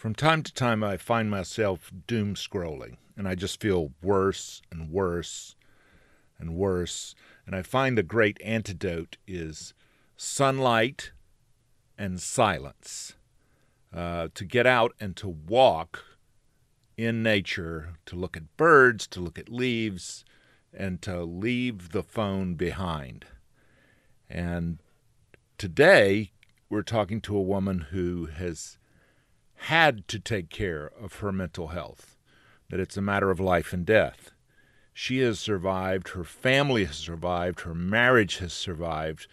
From time to time, I find myself doom scrolling, and I just feel worse and worse and worse. And I find the great antidote is sunlight and silence. Uh, to get out and to walk in nature, to look at birds, to look at leaves, and to leave the phone behind. And today, we're talking to a woman who has had to take care of her mental health, that it's a matter of life and death. She has survived, her family has survived, her marriage has survived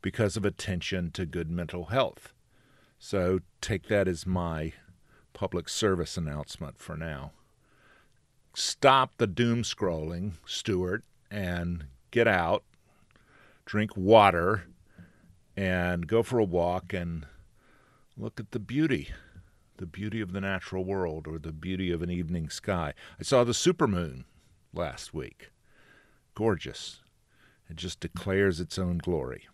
because of attention to good mental health. So take that as my public service announcement for now. Stop the doom scrolling, Stuart, and get out, drink water, and go for a walk and look at the beauty the beauty of the natural world or the beauty of an evening sky. I saw the supermoon last week. Gorgeous. It just declares its own glory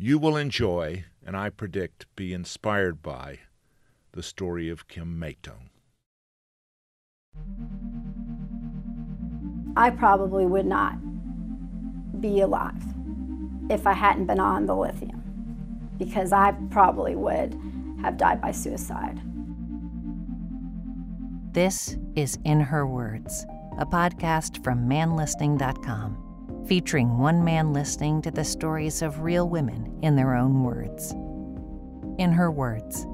you will enjoy, and I predict be inspired by, the story of Kim Matone. I probably would not be alive if I hadn't been on the lithium because I probably would have died by suicide. This is In Her Words, a podcast from manlistening.com featuring one man listening to the stories of real women in their own words. In her words,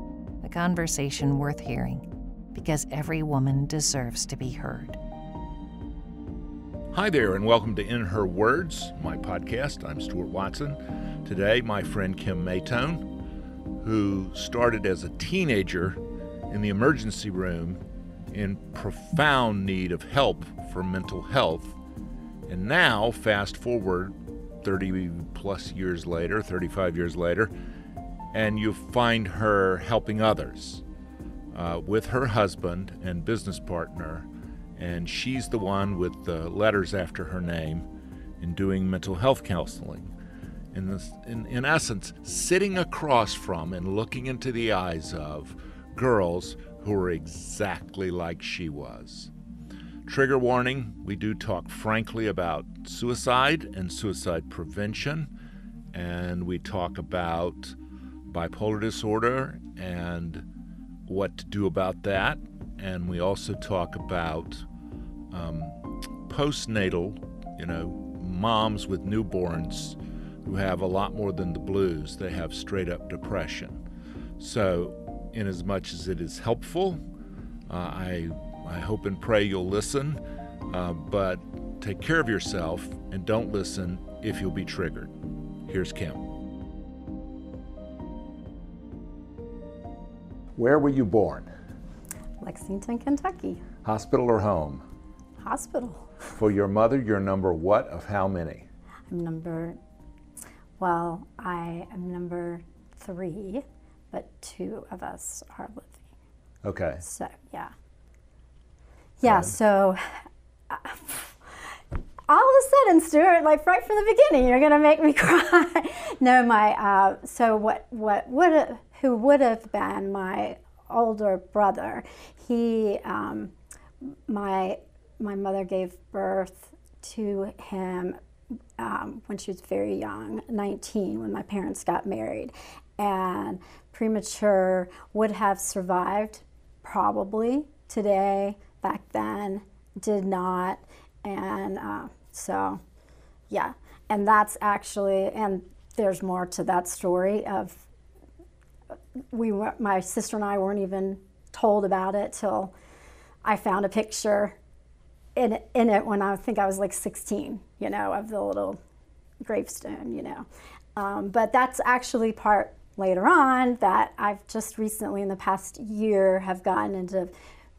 a conversation worth hearing because every woman deserves to be heard. Hi there, and welcome to In Her Words, my podcast. I'm Stuart Watson. Today, my friend Kim Matone, who started as a teenager in the emergency room in profound need of help for mental health and now, fast forward 30 plus years later, 35 years later, and you find her helping others uh, with her husband and business partner. And she's the one with the letters after her name in doing mental health counseling. In, this, in, in essence, sitting across from and looking into the eyes of girls who are exactly like she was. Trigger warning we do talk frankly about suicide and suicide prevention, and we talk about bipolar disorder and what to do about that. And we also talk about um, postnatal, you know, moms with newborns who have a lot more than the blues, they have straight up depression. So, in as much as it is helpful, uh, I I hope and pray you'll listen, uh, but take care of yourself and don't listen if you'll be triggered. Here's Kim. Where were you born? Lexington, Kentucky. Hospital or home? Hospital. For your mother, you're number what of how many? I'm number, well, I am number three, but two of us are living. Okay. So, yeah. Yeah, so uh, all of a sudden, Stuart, like right from the beginning, you're gonna make me cry. no, my uh, so what what would who would have been my older brother? He um, my my mother gave birth to him um, when she was very young, 19, when my parents got married, and premature would have survived probably today back then did not. And uh, so, yeah. And that's actually, and there's more to that story of we were, my sister and I weren't even told about it till I found a picture in in it when I think I was like 16, you know, of the little gravestone, you know. Um, but that's actually part later on that I've just recently in the past year have gotten into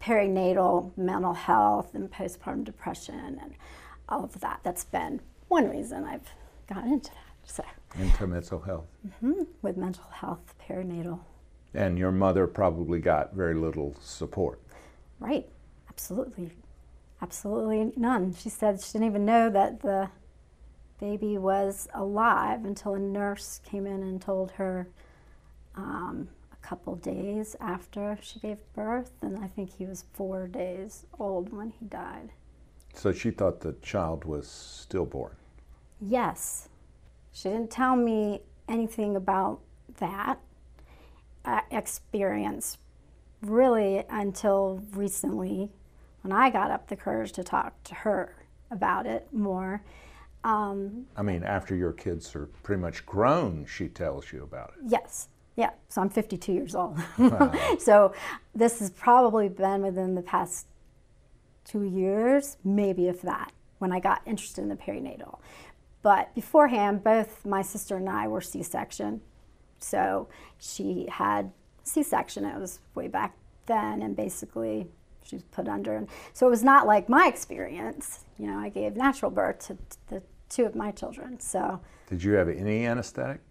perinatal mental health and postpartum depression and all of that. That's been one reason I've gotten into that. So into mental health. Mm-hmm. With mental health, perinatal. And your mother probably got very little support. Right. Absolutely. Absolutely none. She said she didn't even know that the baby was alive until a nurse came in and told her um, a couple days after she gave birth, and I think he was four days old when he died. So she thought the child was stillborn. Yes. She didn't tell me anything about that uh, experience really until recently when I got up the courage to talk to her about it more. Um, I mean, after your kids are pretty much grown, she tells you about it. yes. Yeah. So I'm 52 years old. so this has probably been within the past two years, maybe if that, when I got interested in the perinatal. But beforehand, both my sister and I were C section. So she had C section. It was way back then, and basically she was put under. And so it was not like my experience. You know, I gave natural birth to the two of my children. So Did you have any anesthetic?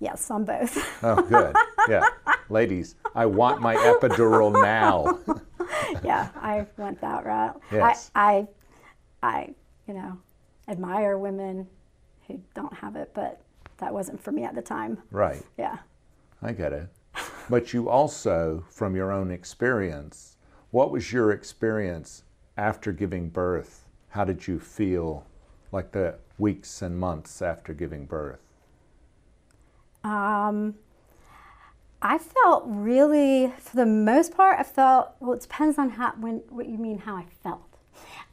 yes, on both. Oh, good. Yeah. Ladies, I want my epidural now. yeah, I went that route. Yes. I, I, I, you know, admire women who don't have it, but that wasn't for me at the time. right. Yeah. I get it. But you also, from your own experience, what was your experience after giving birth? How did you feel like the weeks and months after giving birth? Um, I felt really, for the most part, I felt. Well, it depends on how when what you mean how I felt.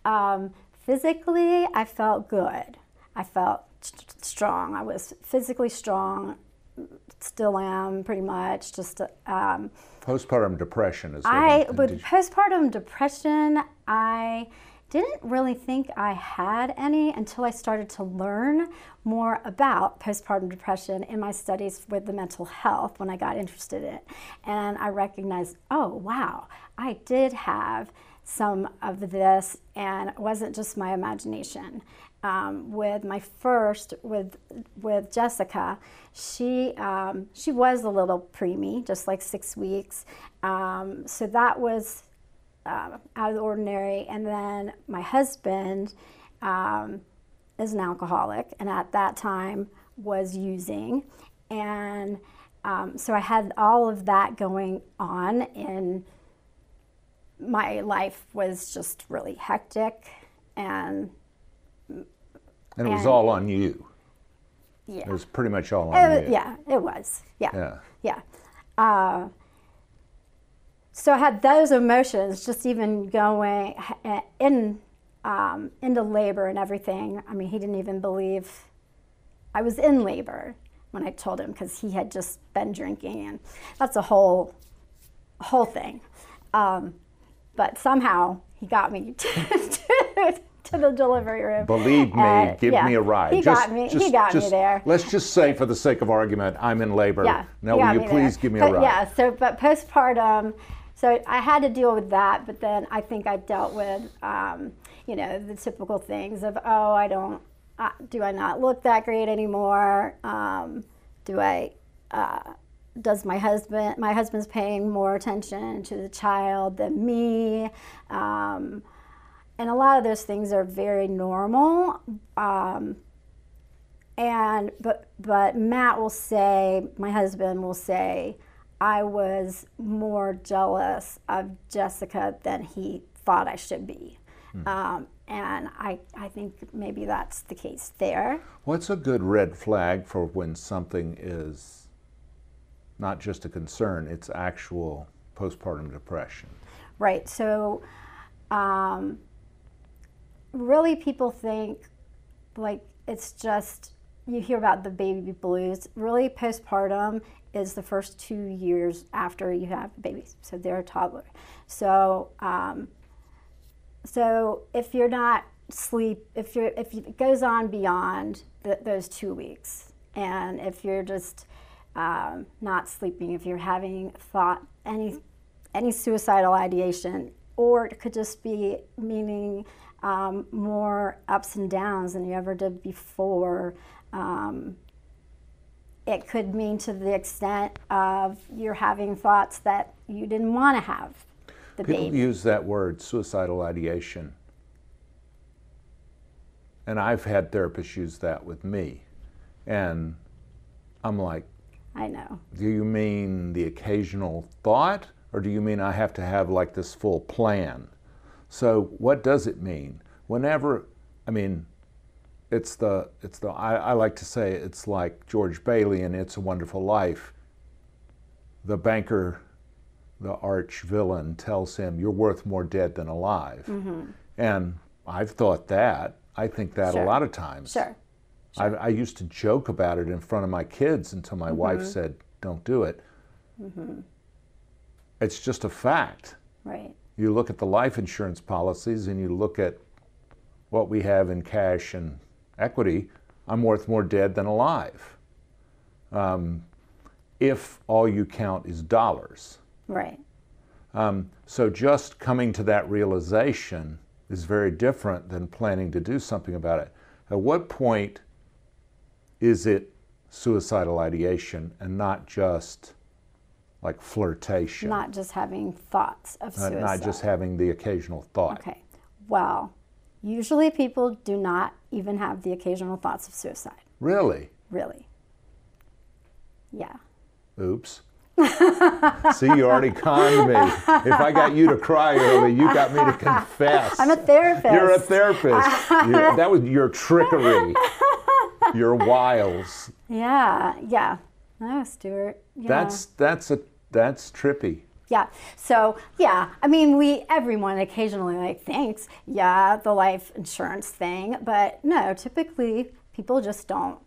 Um, physically, I felt good. I felt st- strong. I was physically strong. Still am pretty much. Just um, Postpartum depression is I it- with postpartum depression, I didn't really think I had any until I started to learn more about postpartum depression in my studies with the mental health when I got interested in it. And I recognized, oh wow, I did have some of this and it wasn't just my imagination. Um, with my first with with Jessica, she um, she was a little preemie, just like six weeks. Um, so that was uh, out of the ordinary. And then my husband um, is an alcoholic, and at that time was using, and um, so I had all of that going on in my life was just really hectic and and it was and- all on you. yeah It was pretty much all on It- you. yeah it was yeah Yeah. yeah uh, so i had those emotions just even going in um, into labor and everything i mean he didn't even believe i was in labor when i told him because he had just been drinking and that's a whole whole thing um, but somehow he got me to, to, to the delivery room Believe me, And, give yeah, me a ride. he got me he got me there Let's just say, for the sake of argument, I'm in labor. yeah. Now, will you please there. give me a ride? Yeah. So, but postpartum, so I had to deal with that. But then I think I dealt with, um, you know, the typical things of, oh, I don't, uh, do I not look that great anymore? Um, do I? Uh, does my husband? My husband's paying more attention to the child than me. Um, and a lot of those things are very normal. Um, and but but Matt will say, my husband will say, I was more jealous of Jessica than he thought I should be. Um, and I, I think maybe that's the case there. What's a good red flag for when something is not just a concern, it's actual postpartum depression? Right. So, um, really, people think like it's just you hear about the baby blues. Really, postpartum is the first two years after you have babies. So they're a toddler. So, um, so if you're not sleep, if you're if it goes on beyond th those two weeks, and if you're just um, not sleeping, if you're having thought any any suicidal ideation, or it could just be meaning um, more ups and downs than you ever did before. Um, it could mean to the extent of you're having thoughts that you didn't want to have the People baby. use that word, suicidal ideation. And I've had therapists use that with me. And I'm like, I know. Do you mean the occasional thought, or do you mean I have to have like this full plan? So, what does it mean? Whenever, I mean, it's the, it's the, I, I like to say it's like George Bailey in It's a Wonderful Life. The banker, the arch villain, tells him, You're worth more dead than alive. Mm-hmm. And I've thought that. I think that Sure. a lot of times. Sure. I, I used to joke about it in front of my kids until my mm-hmm. wife said, "Don't do it." Mm-hmm. It's just a fact. Right. You look at the life insurance policies and you look at what we have in cash and equity. I'm worth more dead than alive. Um, if all you count is dollars. Right. Um, so just coming to that realization is very different than planning to do something about it. At what point is it suicidal ideation and not just like flirtation? Not just having thoughts of suicide. not just having the occasional thought. Okay. Well, usually people do not even have the occasional thoughts of suicide. Really? Really. Yeah. Oops. See, you already conned me. If I got you to cry early, you got me to confess. I'm a therapist. You're a therapist. You- that was your trickery, your wiles. Yeah. Yeah. No, Stuart. Yeah. That's that's a that's trippy. Yeah. So yeah, I mean, we everyone occasionally like thinks, yeah, the life insurance thing, but no, typically people just don't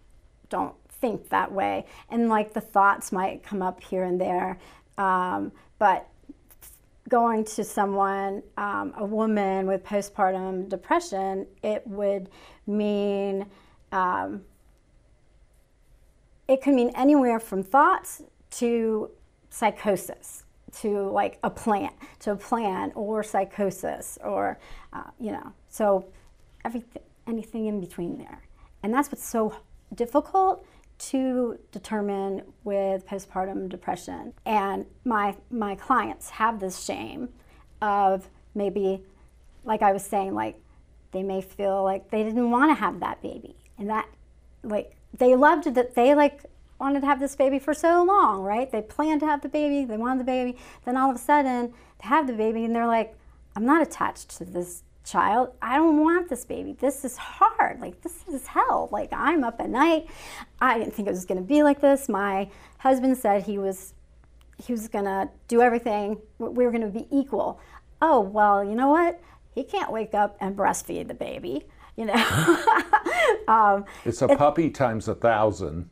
don't think that way, and like the thoughts might come up here and there, um, but going to someone, um, a woman with postpartum depression, it would mean. Um, it could mean anywhere from thoughts to psychosis to like a plan to a plan or psychosis or uh, you know so everything anything in between there. And that's what's so difficult to determine with postpartum depression. And my my clients have this shame of maybe like i was saying like they may feel like they didn't want to have that baby. And that like they loved that they like wanted to have this baby for so long right? They planned to have the baby they wanted the baby. Then all of a sudden they have the baby and they're like i'm not attached to this child. I don't want this baby. This is hard. Like this is hell. Like i'm up at night. I didn't think it was going to be like this. My husband said he was he was going to do everything. We were going to be equal. Oh well you know what? He can't wake up and breastfeed the baby you know um, It's a puppy times a thousand,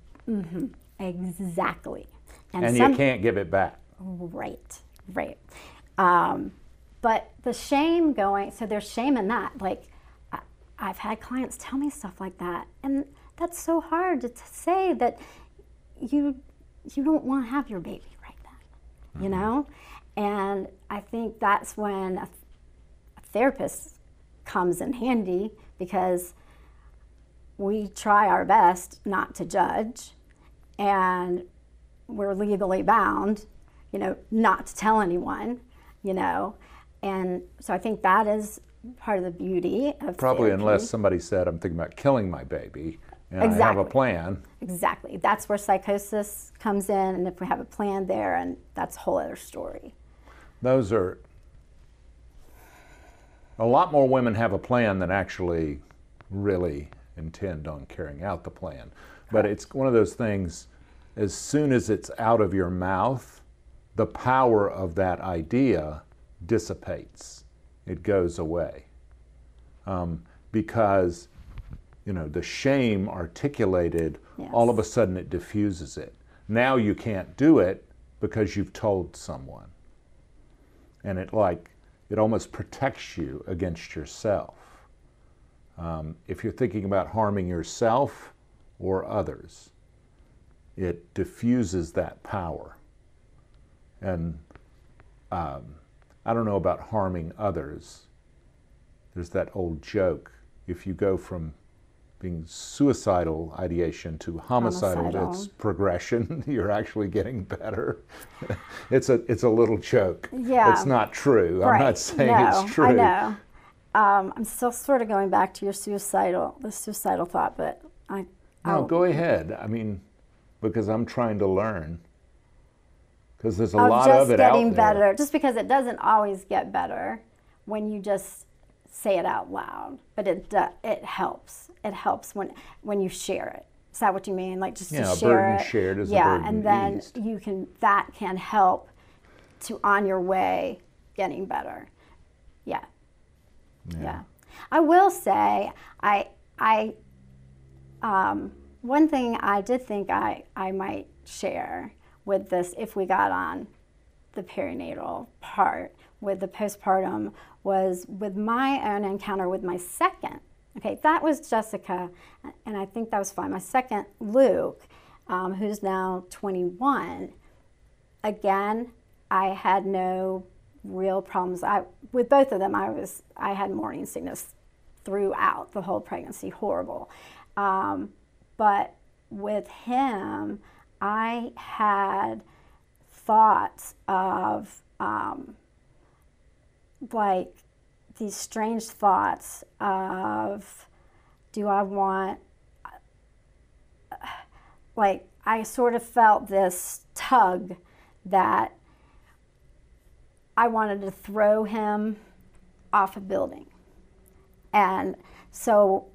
exactly and some- you can't give it back. Right, right. Um, but the shame going, so there's shame in that. Like, I, I've had clients tell me stuff like that, and that's so hard to, to say that you you don't want to have your baby right then, you know. And I think that's when a, a therapist comes in handy because we try our best not to judge, and we're legally bound, you know, not to tell anyone, you know. And so I think that is part of the beauty of Probably therapy. unless somebody said, "I'm thinking about killing my baby," and I have a plan. Exactly. That's where psychosis comes in, and if we have a plan there, and that's a whole other story. Those are a lot more women have a plan than actually really intend on carrying out the plan. But it's one of those things, as soon as it's out of your mouth, the power of that idea dissipates. It goes away. Um, because, you know, the shame articulated, all of a sudden it diffuses it. Now you can't do it because you've told someone and it like it almost protects you against yourself. Um, if you're thinking about harming yourself or others, it diffuses that power. And um, I don't know about harming others. There's that old joke: if you go from being suicidal ideation to homicidal, Homicidal. it's progression. You're actually getting better. it's a it's a little joke. Yeah. It's not true. I'm not saying no, it's true. I know. Um, I'm still sort of going back to your suicidal, the suicidal thought, but I. No, I'll- go ahead. I mean, because I'm trying to learn. Because there's a lot of it getting out there. better. Just because it doesn't always get better when you just say it out loud, but it do, it helps. It helps when when you share it. Is that what you mean? Like just Yeah, to a share burden it. shared is a yeah, burden and then eased. you can that can help to on your way getting better. Yeah. Yeah. I will say I I um, one thing I did think I, I might share with this if we got on the perinatal part with the postpartum was with my own encounter with my second. Okay, that was Jessica, and I think that was fine. My second, Luke, um, who's now 21. Again, I had no real problems. I with both of them, I was I had morning sickness throughout the whole pregnancy, horrible. Um, but with him, I had thoughts of um, like these strange thoughts of do I want like I sort of felt this tug that I wanted to throw him off a building. And so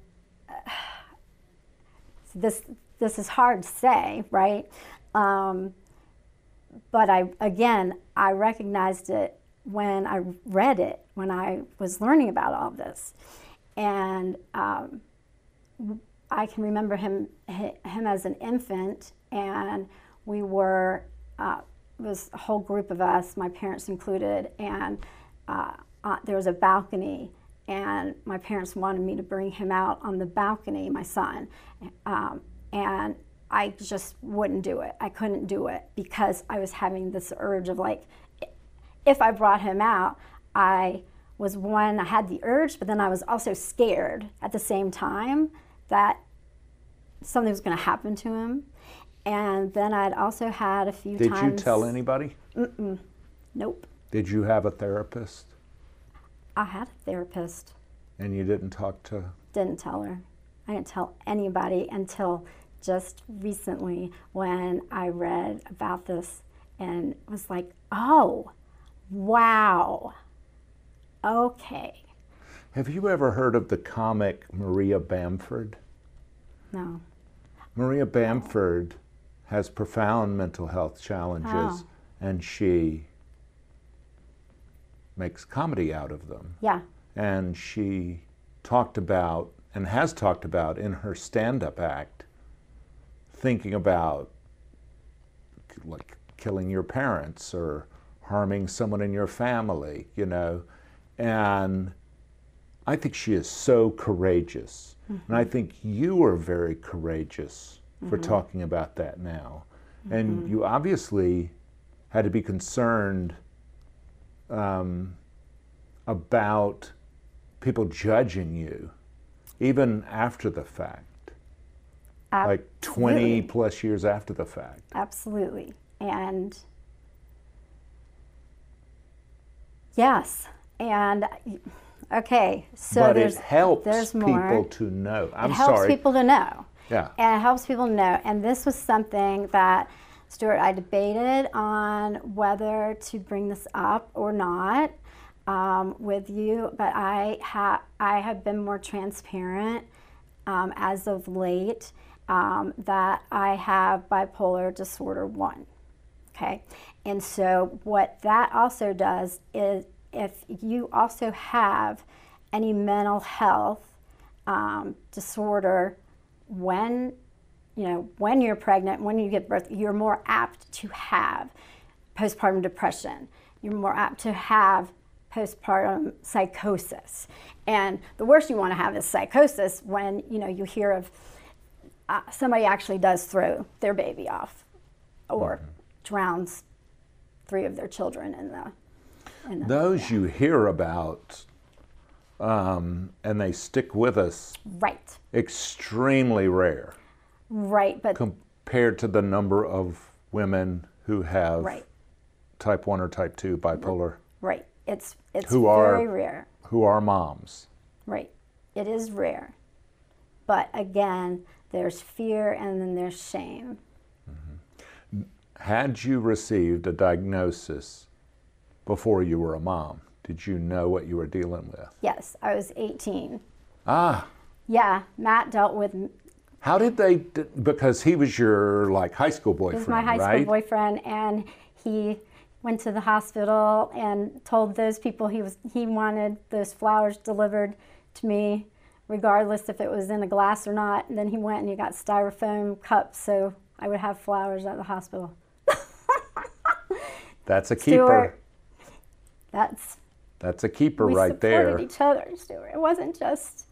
uh, this this is hard to say, right? Um, but I again I recognized it when I read it when I was learning about all this, and um, I can remember him him as an infant, and we were uh, was a whole group of us, my parents included, and uh, uh, there was a balcony, and my parents wanted me to bring him out on the balcony, my son, um, and I just wouldn't do it. I couldn't do it because I was having this urge of like, if I brought him out, I was one, I had the urge, but then I was also scared at the same time that something was going to happen to him. And then I'd also had a few times. Did times. you tell anybody? Nope. Did you have a therapist? I had a therapist. And you didn't talk to Didn't tell her. I didn't tell anybody until just recently when I read about this and was like, oh, wow. Okay. Have you ever heard of the comic Maria Bamford? No. Maria Bamford has profound mental health challenges Oh. and she makes comedy out of them. Yeah. And she talked about and has talked about in her stand up act thinking about like killing your parents or harming someone in your family, you know. And I think she is so courageous. And I mm-hmm. think you are very courageous for talking about that now. And you obviously had to be concerned um, about people judging you, even after the fact, like 20 plus years after the fact. Absolutely. And yes. And okay, so but there's it helps there's more. people to know. I'm it helps sorry. people to know. Yeah. And it helps people know. And this was something that Stuart, I debated on whether to bring this up or not um, with you, but I have I have been more transparent um, as of late um, that I have bipolar disorder one. Okay, and so what that also does is if you also have any mental health um, disorder when you know when you're pregnant when you give birth you're more apt to have postpartum depression. You're more apt to have postpartum psychosis. And the worst you want to have is psychosis when you know you hear of uh, somebody actually does throw their baby off or drowns three of their children in the in the Those you hear about, um, and they stick with us, right extremely rare right but compared to the number of women who have right type 1 or type 2 bipolar, right it's it's Who are- very rare who are moms. Right. It is rare. But again, there's fear and then there's shame. Had you received a diagnosis before you were a mom? Did you know what you were dealing with? Yes, I was 18. Ah, Yeah, Matt dealt with how did they? Because he was your like high school boyfriend, He was my high right? school boyfriend, and he went to the hospital and told those people he was he wanted those flowers delivered to me, regardless if it was in a glass or not. And then he went and he got styrofoam cups so I would have flowers at the hospital. That's a keeper. Stuart, that's That's a keeper we right supported there. each other, Stuart. It wasn't just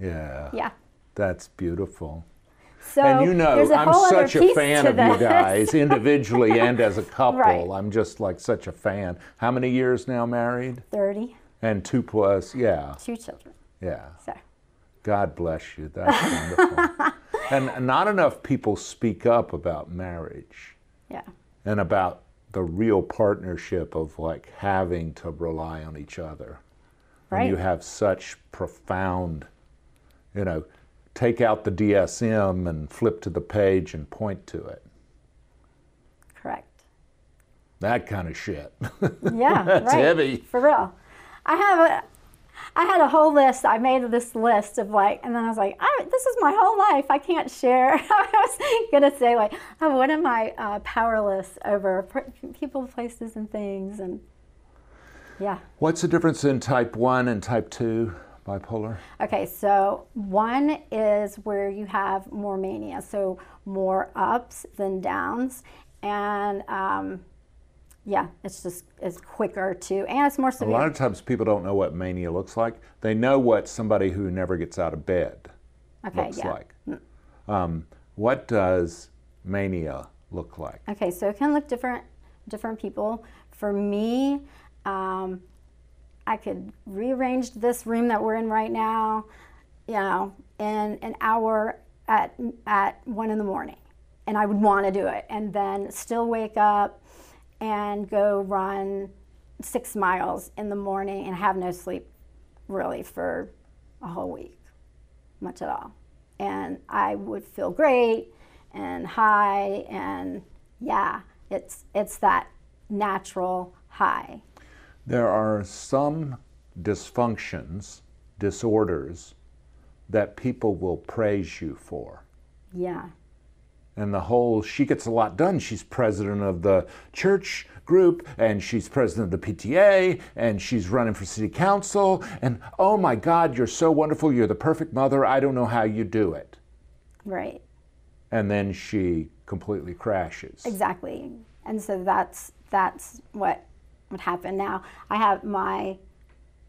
Yeah. yeah. That's beautiful. So and you know, I'm such a fan of you guys, individually and as a couple. Right. I'm just like such a fan. How many years now married? Thirty, And two plus, yeah, two children. yeah. So God bless you. That's wonderful. and not enough people speak up about marriage yeah. and about the real partnership of like having to rely on each other. When you have such profound, you know, take out the DSM and flip to the page and point to it. Correct. That kind of shit. Yeah, That's right. heavy. For real. I have a I had a whole list. I made this list of like, and then I was like, I, this is my whole life. I can't share. I was gonna say like, oh, what am I uh, powerless over people, places, and things, and yeah. What's the difference in type 1 and type 2 bipolar? Okay, so one is where you have more mania, so more ups than downs, and um, yeah, it's just it's quicker too, and it's more A lot of times people don't know what mania looks like. They know what somebody who never gets out of bed okay, looks yeah. like. Um, what does mania look like? Okay, so it can look different, different people. For me, um, I could rearrange this room that we're in right now, you know, in an hour at at one in the morning, and I would want to do it, and then still wake up and go run six miles in the morning and have no sleep, really, for a whole week, much at all, and I would feel great and high and yeah, it's it's that natural high. There are some dysfunctions, disorders, that people will praise you for. Yeah. And the whole she gets a lot done she's president of the church group and she's president of the pta and she's running for city council and oh my god you're so wonderful you're the perfect mother i don't know how you do it Right. and then she completely crashes Exactly. And so that's that's what would happen. Now I have my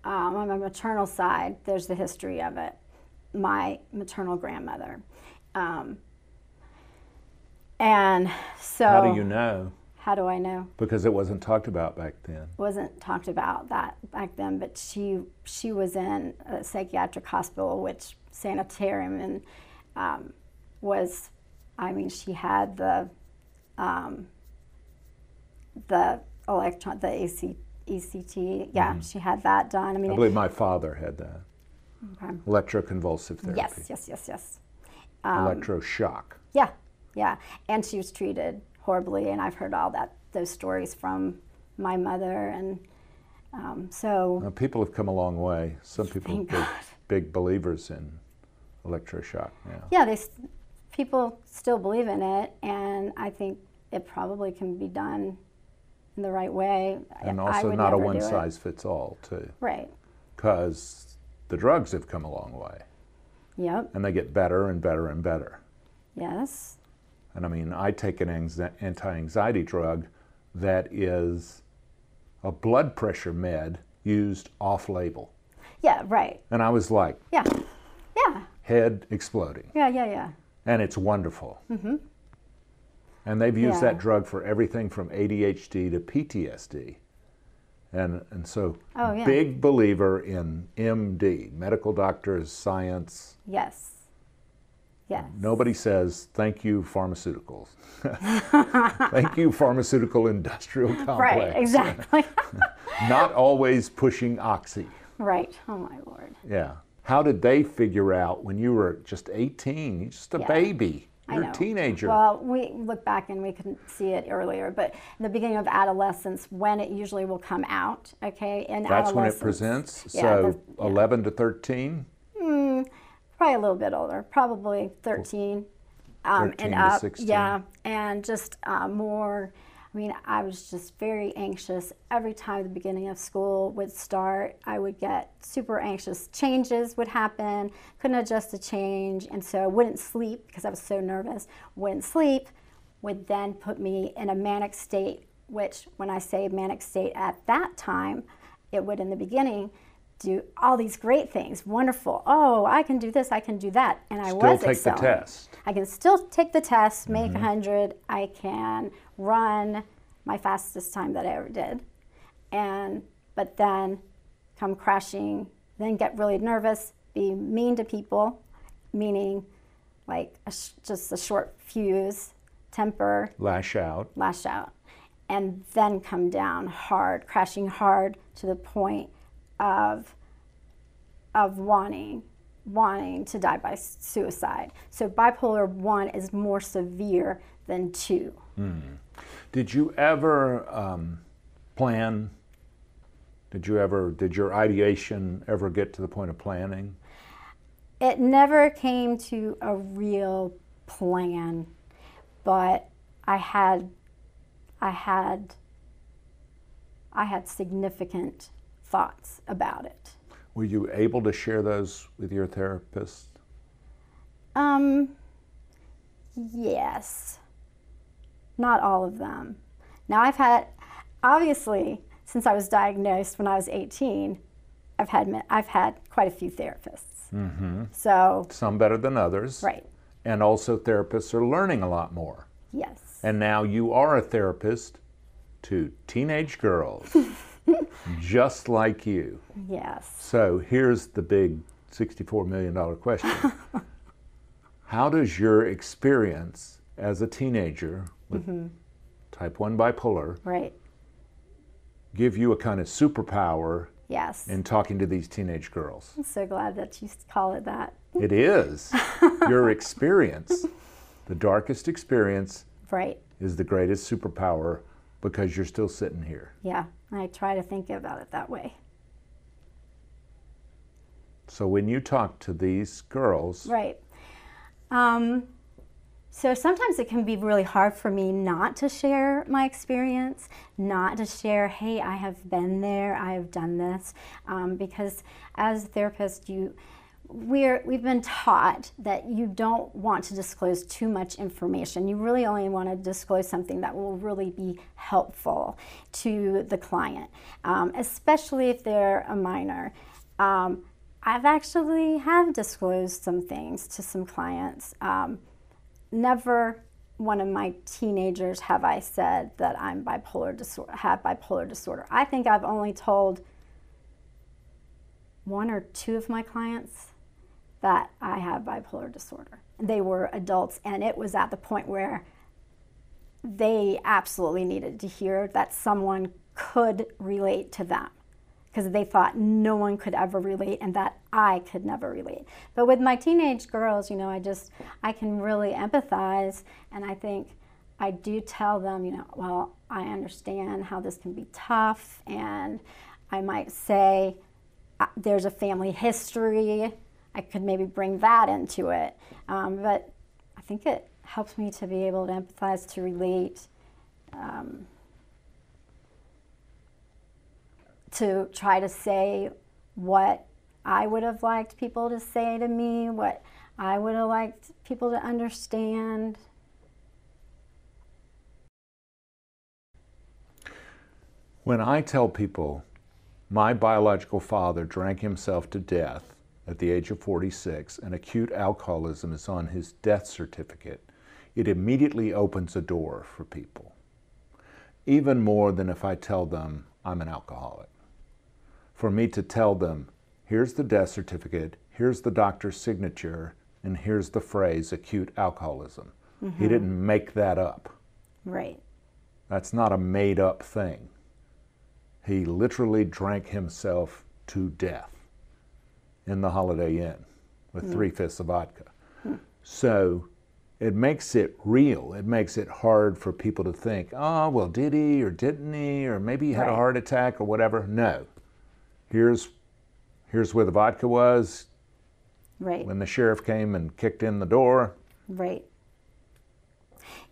um, on my maternal side. There's the history of it. My maternal grandmother, um, and so how do you know? How do I know? because it wasn't talked about back then. Wasn't talked about that back then, but she she was in a psychiatric hospital, which sanitarium, and um, was, I mean, she had the um, the electron, the AC, ECT, yeah, she had that done. I mean, i believe my father had that. Okay. electroconvulsive therapy. Yes, yes, yes, yes, electroshock. Yeah, yeah, and she was treated horribly, and I've heard all that those stories from my mother, and um, so Now, people have come a long way some people Thank big, big believers in electroshock now yeah, they people still believe in it, and I think it probably can be done in the right way. and also not a one size fits all too Right. because the drugs have come a long way Yep. and they get better and better and better Yes. And i mean i take an anti-anxiety drug that is a blood pressure med used off label Yeah. Right. and i was like Yeah. Yeah. head exploding Yeah. Yeah. Yeah. and it's wonderful mm-hmm. and they've used Yeah. that drug for everything from adhd to ptsd and, and so Oh, yeah. big believer in md medical doctors science Yes. Yes. Nobody says thank you pharmaceuticals. thank you pharmaceutical industrial complex. Right. Exactly. Not always pushing oxy. right. Oh my lord. Yeah. How did they figure out when you were just 18, you're just a Yeah. baby? You're a teenager. Well, we look back and we couldn't see it earlier, but in the beginning of adolescence, when it usually will come out, okay? In That's when it presents. Yeah, so the- yeah. 11 to 13. Hmm, probably a little bit older, probably 13, um, 13 and up. 16. Yeah, and just uh, more. I mean, I was just very anxious every time the beginning of school would start. I would get super anxious. Changes would happen, couldn't adjust to change, and so I wouldn't sleep because I was so nervous. Wouldn't sleep, would then put me in a manic state. Which, when I say manic state at that time, it would in the beginning do all these great things. Wonderful. Oh, I can do this. I can do that. And I Still was take the test. I can still take the test, make mm-hmm. a 100. I can run my fastest time that I ever did. And but then come crashing, then get really nervous, be mean to people, meaning like a sh- just a short fuse, temper, Lash out. lash out, and then come down hard, crashing hard to the point of of wanting wanting to die by suicide. So bipolar 1 is more severe than 2. Did you ever um, plan? Did you ever, did your ideation ever get to the point of planning? It never came to a real plan, but I had I had I had significant thoughts about it. Were you able to share those with your therapist? Um, yes. Not all of them. Now, I've had, obviously, since I was diagnosed when I was 18, I've had, I've had quite a few therapists. Mm-hmm. So, Some better than others. right, And also, therapists are learning a lot more. yes. And now you are a therapist to teenage girls, just like you. Yes. So here's the big $64 million question How does your experience as a teenager with mm-hmm. type 1 bipolar Right. give you a kind of superpower Yes. in talking to these teenage girls? I'm so glad that you call it that. It is. Your experience, the darkest experience, Right. is the greatest superpower because you're still sitting here. Yeah. I try to think about it that way. So when you talk to these girls, Right. Um, so sometimes it can be really hard for me not to share my experience, not to share, hey, I have been there, I have done this, um, because as a therapist, you we're we've been taught that you don't want to disclose too much information. You really only want to disclose something that will really be helpful to the client, um, especially if they're a minor. Um, I've actually have disclosed some things to some clients. Um, never one of my teenagers have I said that I'm bipolar disorder, have bipolar disorder. I think I've only told one or two of my clients that I have bipolar disorder. They were adults, and it was at the point where they absolutely needed to hear that someone could relate to them because they thought no one could ever relate and that I could never relate. But with my teenage girls, you know, I just, I can really empathize and I think I do tell them, you know, well, I understand how this can be tough and I might say uh, there's a family history. I could maybe bring that into it. Um, but I think it helps me to be able to empathize, to relate. Um, to try to say what I would have liked people to say to me, what I would have liked people to understand. When I tell people my biological father drank himself to death at the age of 46 and acute alcoholism is on his death certificate, it immediately opens a door for people. Even more than if I tell them I'm an alcoholic. For me to tell them, here's the death certificate, here's the doctor's signature, and here's the phrase acute alcoholism. He mm-hmm. didn't make that up. Right. That's not a made up thing. He literally drank himself to death in the Holiday Inn with hmm. three fifths of vodka. Hmm. So it makes it real. It makes it hard for people to think, oh, well, did he or didn't he, or maybe he had Right. a heart attack or whatever. No. Here's here's where the vodka was Right. when the sheriff came and kicked in the door. Right.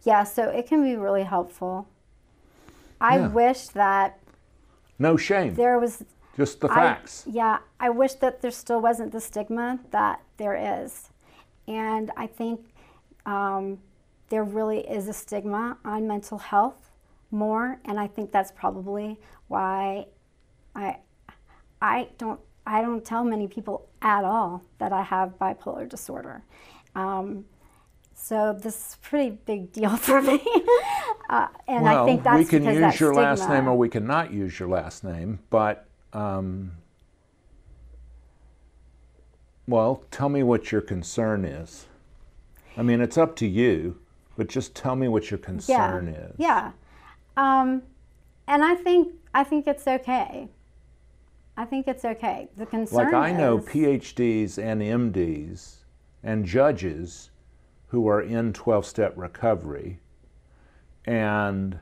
Yeah, so it can be really helpful. I Yeah. wish that No shame, there was just the I- facts. yeah, I wish that there still wasn't the stigma that there is. And I think um, there really is a stigma on mental health more. And I think that's probably why I, I don't I don't tell many people at all that I have bipolar disorder. Um, so this is a pretty big deal for me. uh, and well, I think that's we can use that your last name or we cannot use your last name, but um, well, tell me what your concern is. I mean, it's up to you, but just tell me what your concern is. Yeah. Um, and I think I think it's okay. I think it's okay. The concern Like I know PhDs and MDs and judges who are in 12 step recovery and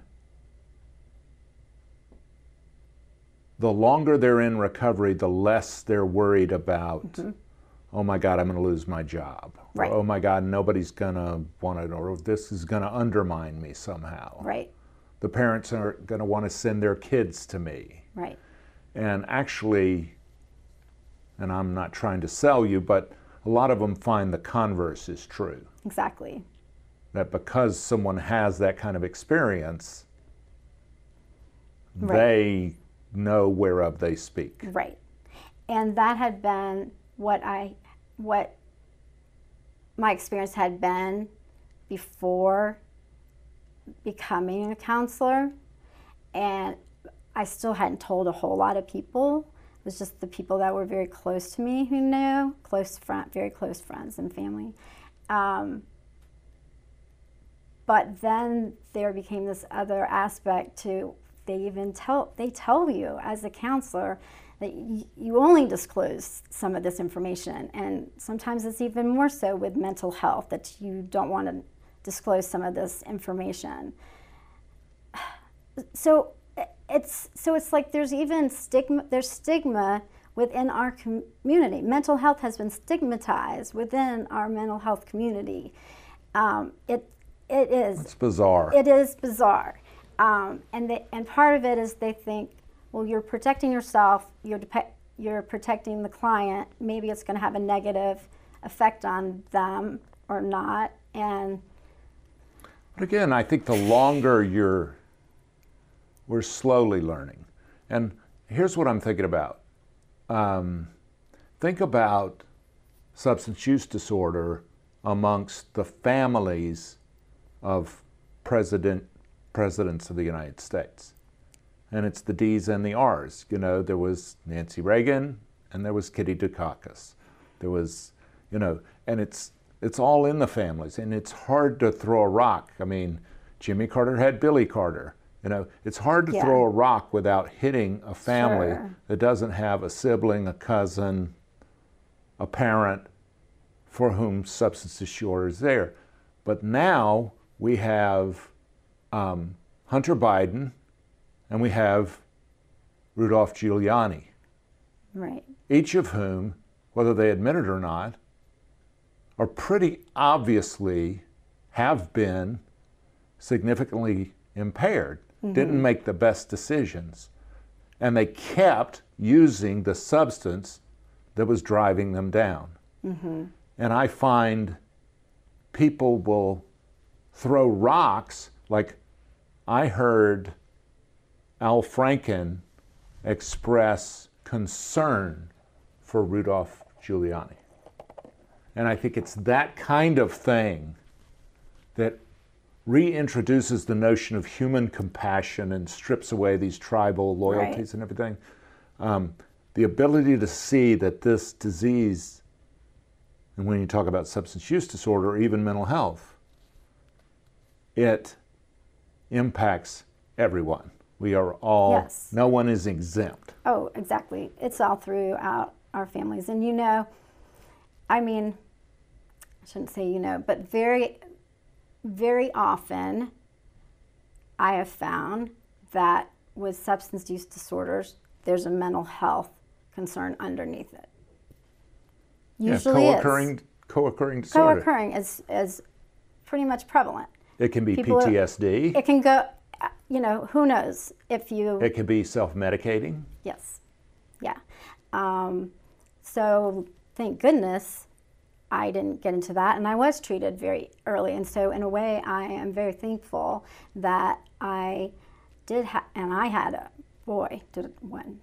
the longer they're in recovery, the less they're worried about, oh my God, I'm going to lose my job. Mm-hmm. Right. Or, oh my God, nobody's going to want it, or this is going to undermine me somehow. right, The parents are going to want to send their kids to me. right, And actually, and I'm not trying to sell you, but a lot of them find the converse is true. exactly. That because someone has that kind of experience, Right. they know whereof they speak. Right. And that had been what I what my experience had been before becoming a counselor. And I still hadn't told a whole lot of people. It was just the people that were very close to me who knew, close friend, very close friends and family. Um, but then there became this other aspect to they even tell they tell you as a counselor that you only disclose some of this information and sometimes it's even more so with mental health that you don't want to disclose some of this information so it's so it's like there's even stigma there's stigma within our community mental health has been stigmatized within our mental health community um, it it is It's bizarre. it is bizarre. Um, and, and part of it is they think, well, you're protecting yourself, you're, you're protecting the client. Maybe it's going to have a negative effect on them or not. And But again, I think the longer you're, we're slowly learning. And here's what I'm thinking about. Um, think about substance use disorder amongst the families of president presidents of the United States. And it's the D's and the R's. You know, there was Nancy Reagan and there was Kitty Dukakis. There was, you know, and it's it's all in the families and it's hard to throw a rock. I mean, Jimmy Carter had Billy Carter. You know, it's hard to Yeah. throw a rock without hitting a family Sure. that doesn't have a sibling, a cousin, a parent for whom substance disorder is there. But now we have um, Hunter Biden and we have Rudolph Giuliani, right, each of whom, whether they admit it or not, are pretty obviously have been significantly impaired, didn't make the best decisions, and they kept using the substance that was driving them down. And I find people will throw rocks like I heard Al Franken express concern for Rudolph Giuliani. And I think it's that kind of thing that reintroduces the notion of human compassion and strips away these tribal loyalties and everything. Um, the ability to see that this disease, and when you talk about substance use disorder or even mental health, it impacts everyone. We are all, Yes. no one is exempt. Oh, exactly. It's all throughout our families. And you know, I mean, I shouldn't say you know, but very, very often I have found that with substance use disorders, there's a mental health concern underneath it. Usually yeah, co-occurring, co-occurring disorder. Co-occurring is, is pretty much prevalent. It can be People- PTSD. It can go, you know, who knows if you It can be self-medicating. Yes. Yeah. Um, so thank goodness I didn't get into that, and I was treated very early. And so, in a way, I am very thankful that I did have, and I had a boy did it when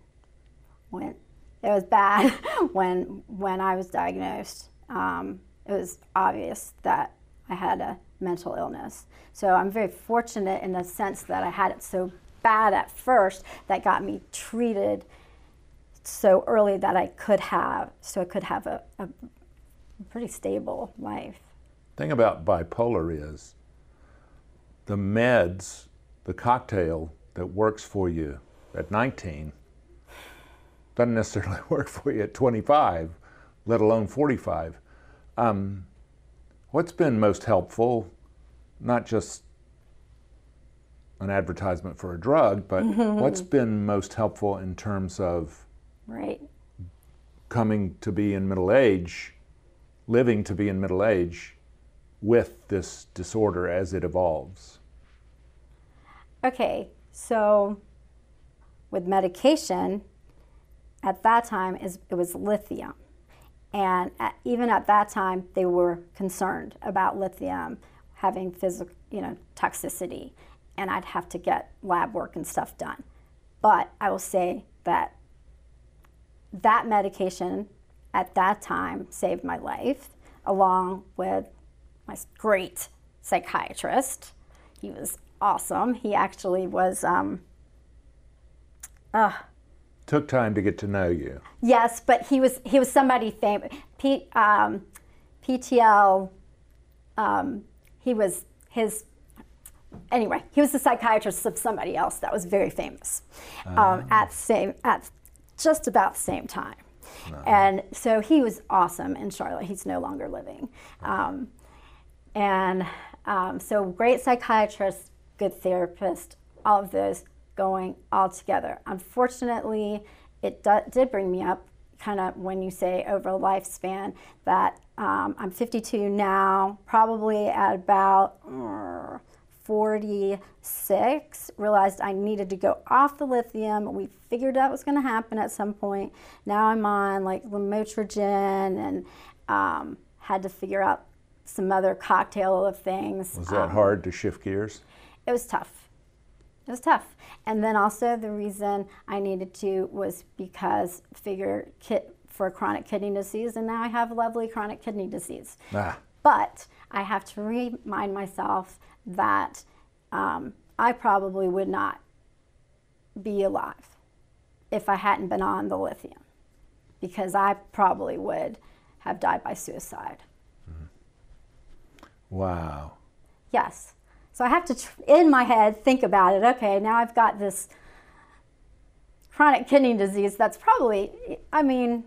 when it was bad when when I was diagnosed. Um, it was obvious that I had a mental illness. So I'm very fortunate in the sense that I had it so bad at first that got me treated so early that I could have, so I could have a, a pretty stable life. thing about bipolar is the meds, the cocktail that works for you at 19 doesn't necessarily work for you at 25, let alone 45. Um, what's been most helpful, not just an advertisement for a drug, but what's been most helpful in terms of Right. coming to be in middle age, living to be in middle age with this disorder as it evolves. Okay, so with medication, at that time is it was lithium, and even at that time they were concerned about lithium having physical, you know, toxicity, and I'd have to get lab work and stuff done. But I will say that that medication at that time saved my life, along with my great psychiatrist. He was awesome. He actually was, um, uh, Took time to get to know you. yes, but he was he was somebody famous. P, um, PTL. Um, he was his. Anyway, he was the psychiatrist of somebody else that was very famous um, at the same at just about the same time. And so he was awesome in Charlotte. He's no longer living. Um, and um, so great psychiatrist, good therapist, all of those going all together. Unfortunately, it do- did bring me up kind of when you say over a lifespan that um, I'm 52 now, probably at about uh, 46, realized I needed to go off the lithium. We figured that was going to happen at some point. Now I'm on like lamotrigine and um, had to figure out some other cocktail of things. Was that Um, hard to shift gears? it was tough. It was tough. And then also the reason I needed to was because figure kit for chronic kidney disease, and now I have lovely chronic kidney disease. Ah, But I have to remind myself that um, I probably would not be alive if I hadn't been on the lithium, because I probably would have died by suicide. wow. Yes. So I have to, tr- in my head, think about it. Okay, now I've got this chronic kidney disease that's probably, I mean,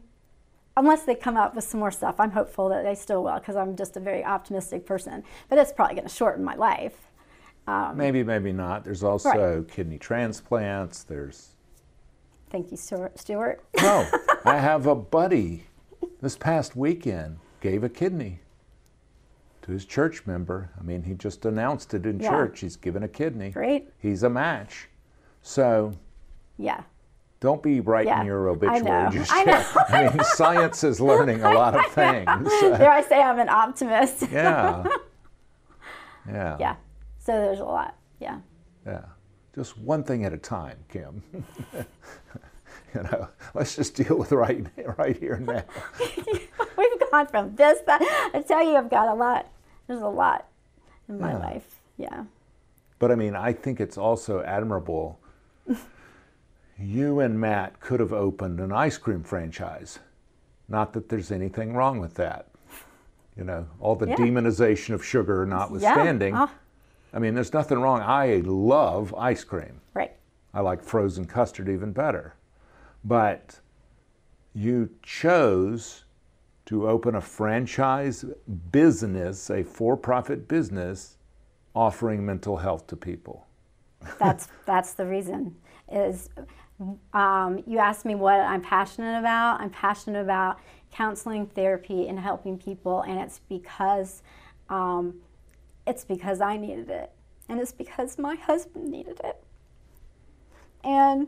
unless they come up with some more stuff, I'm hopeful that they still will because I'm just a very optimistic person. But it's probably going to shorten my life. Um, maybe, maybe not. There's also kidney transplants. There's Thank you, Stuart. Stuart. no. Oh, I have a buddy. This past weekend gave a kidney to his church member. I mean, he just announced it in Yeah. church. He's given a kidney. Great. He's a match. So Yeah. don't be writing Yeah, your I obituary know. just I know. I mean, science is learning a lot of things. Dare I say I'm an optimist? yeah. Yeah. yeah. So there's a lot. Yeah. Yeah. Just one thing at a time, Kim. you know, let's just deal with right right here and now. We've gone from this, that. I tell you, I've got a lot. There's a lot in my Yeah. life. Yeah. But I mean, I think it's also admirable. You and Matt could have opened an ice cream franchise. Not that there's anything wrong with that. You know, all the Yeah. demonization of sugar notwithstanding. Oh, I mean, there's nothing wrong. I love ice cream. right. I like frozen custard even better. But you chose to open a franchise business, a for profit business, offering mental health to people? That's that's the reason. Is um, you asked me what I'm passionate about. I'm passionate about counseling, therapy, and helping people, and it's because um, it's because I needed it, and it's because my husband needed it, and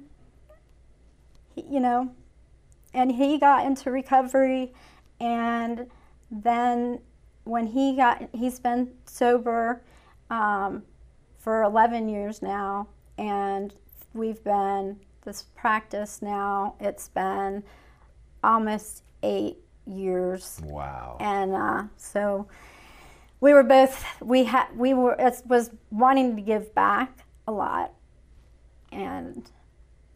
you know, and he got into recovery, and then when he got, he's been sober um, for 11 years now, and we've been this practice now. It's been almost eight years. Wow. And uh, so we were both we had we were it was wanting to give back a lot, and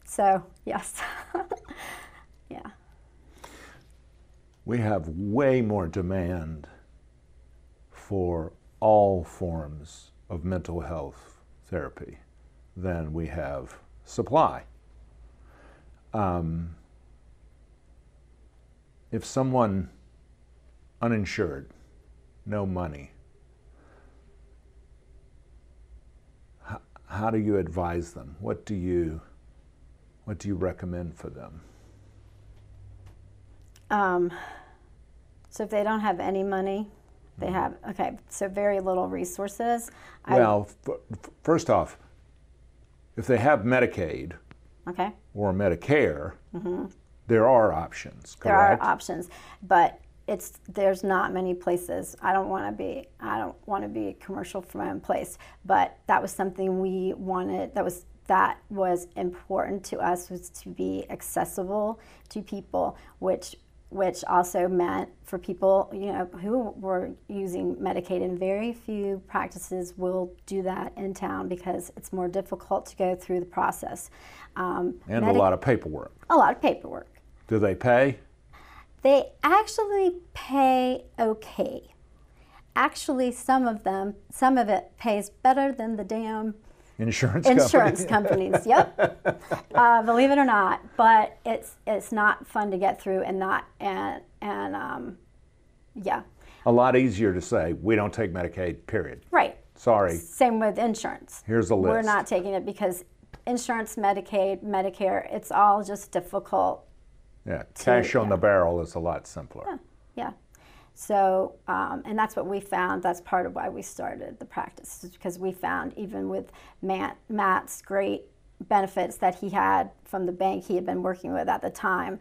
so yes, yeah. We have way more demand for all forms of mental health therapy than we have supply. Um, if someone uninsured, no money, how, how do you advise them? What do you what do you recommend for them? Um, so if they don't have any money, they have okay. So very little resources. I- Well, first off, if they have Medicaid okay. or Medicare, there are options, Mm-hmm. There are options, but it's there's not many places. I don't want to be I don't want to be commercial for my own place, but that was something we wanted. That was that was important to us was to be accessible to people, which which also meant for people you know who were using Medicaid, and very few practices will do that in town because it's more difficult to go through the process. Um, and a lot of paperwork. a lot of paperwork. Do they pay? They actually pay okay. Actually, some of them, some of it pays better than the damn Insurance insurance company? companies. Yep, uh, believe it or not. But it's it's not fun to get through, and not and and um, yeah, A lot easier to say, we don't take Medicaid, period. right. Sorry, Same with insurance. here's a list. We're not taking it because insurance, Medicaid, Medicare, it's all just difficult Yeah, cash on yeah. the barrel is a lot simpler. Yeah. Yeah. So, um, and that's what we found. That's part of why we started the practice, is because we found even with Matt, Matt's great benefits that he had from the bank he had been working with at the time,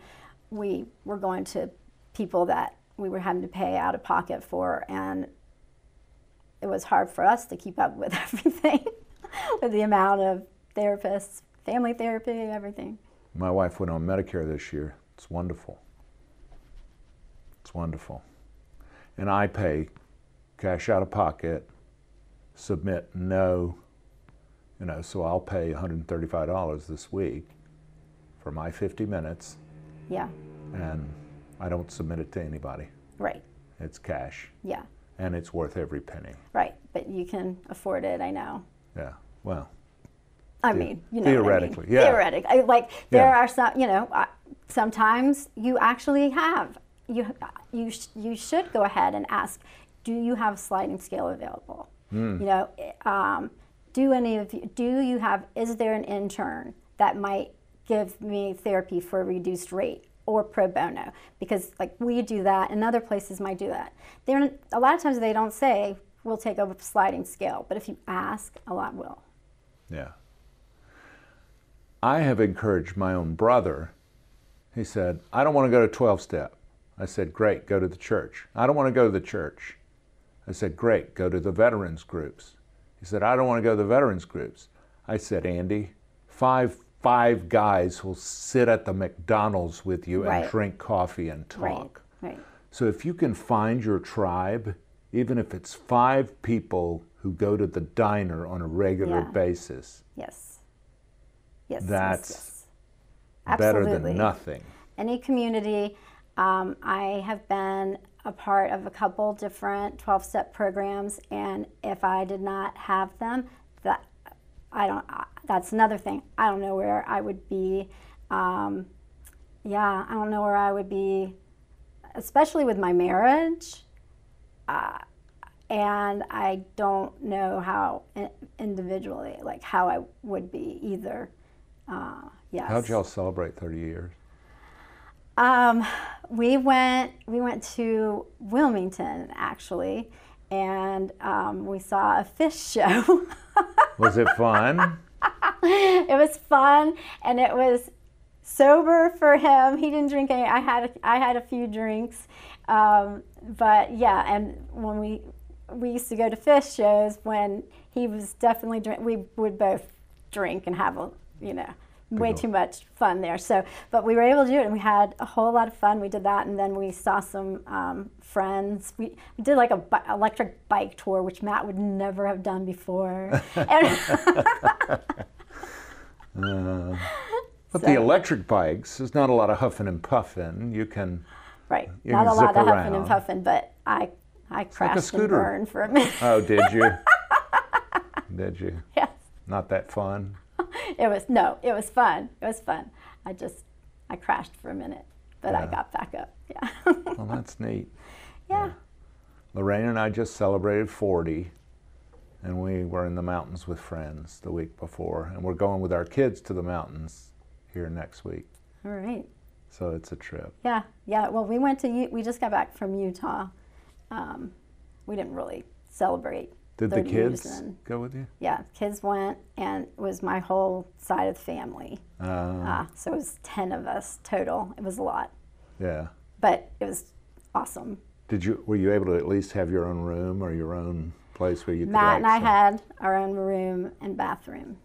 we were going to people that we were having to pay out of pocket for, and it was hard for us to keep up with everything, with the amount of therapists, family therapy, everything. My wife went on Medicare this year. It's wonderful. It's wonderful. And I pay cash out of pocket, submit no, you know, so I'll pay $135 this week for my 50 minutes, Yeah. and I don't submit it to anybody. Right. It's cash, Yeah. and it's worth every penny. Right. But you can afford it. I know. Yeah, well, I The- mean, you know, what I mean. theoretically, yeah. Theoretically, like there Yeah. are some, you know, sometimes you actually have you you sh- you should go ahead and ask, do you have a sliding scale available? Hmm. You know, um, do any of you do you have? Is there an intern that might give me therapy for a reduced rate? Or pro bono, because like we do that, and other places might do that. They're a lot of times they don't say we'll take a sliding scale, but if you ask, a lot will. Yeah. I have encouraged my own brother. He said, I don't want to go to 12 step. I said, Great, go to the church. I don't want to go to the church. I said, Great, go to the veterans groups. He said, I don't want to go to the veterans groups. I said, Andy, five five guys will sit at the McDonald's with you and drink coffee and talk. Right. Right. So if you can find your tribe, even if it's five people who go to the diner on a regular Yeah. basis, Yes. Yes. yes, That's yes. better than nothing. Any community. Um, I have been a part of a couple different 12 step programs, and if I did not have them, that I don't. That's another thing. I don't know where I would be. Um, yeah, I don't know where I would be, especially with my marriage. Uh, and I don't know how individually, like how I would be either. Uh, yes. How'd y'all celebrate 30 years? Um, we went we went to Wilmington actually, and um, we saw a fish show. was it fun? it was fun, and it was sober for him. He didn't drink any. I had I had a few drinks, um, but yeah. And when we we used to go to fish shows when he was definitely drink. We would both drink and have a you know way too much fun there. So, but we were able to do it, and we had a whole lot of fun. We did that, and then we saw some um, friends. We, we did like a bi- electric bike tour, which Matt would never have done before. uh, but so, the electric bikes, there's not a lot of huffing and puffing. You can right, you not can a lot of around. huffing and puffing, but I I crashed like and burned for a minute. oh, did you? did you? Yes. Not that fun it was no, it was fun. It was fun. I just I crashed for a minute, but yeah. I got back up. Yeah. well, that's neat. Yeah. yeah. Lorraine and I just celebrated 40, and we were in the mountains with friends the week before, and we're going with our kids to the mountains here next week. All right. So it's a trip. Yeah, yeah. Well, we went to we just got back from Utah. Um, we didn't really celebrate did the kids go with you? Yeah, kids went, and it was my whole side of the family. Uh, uh, so it was 10 of us total. It was a lot. Yeah. But it was awesome. Did you were you able to at least have your own room or your own place where you could Matt and I had our own room and bathroom.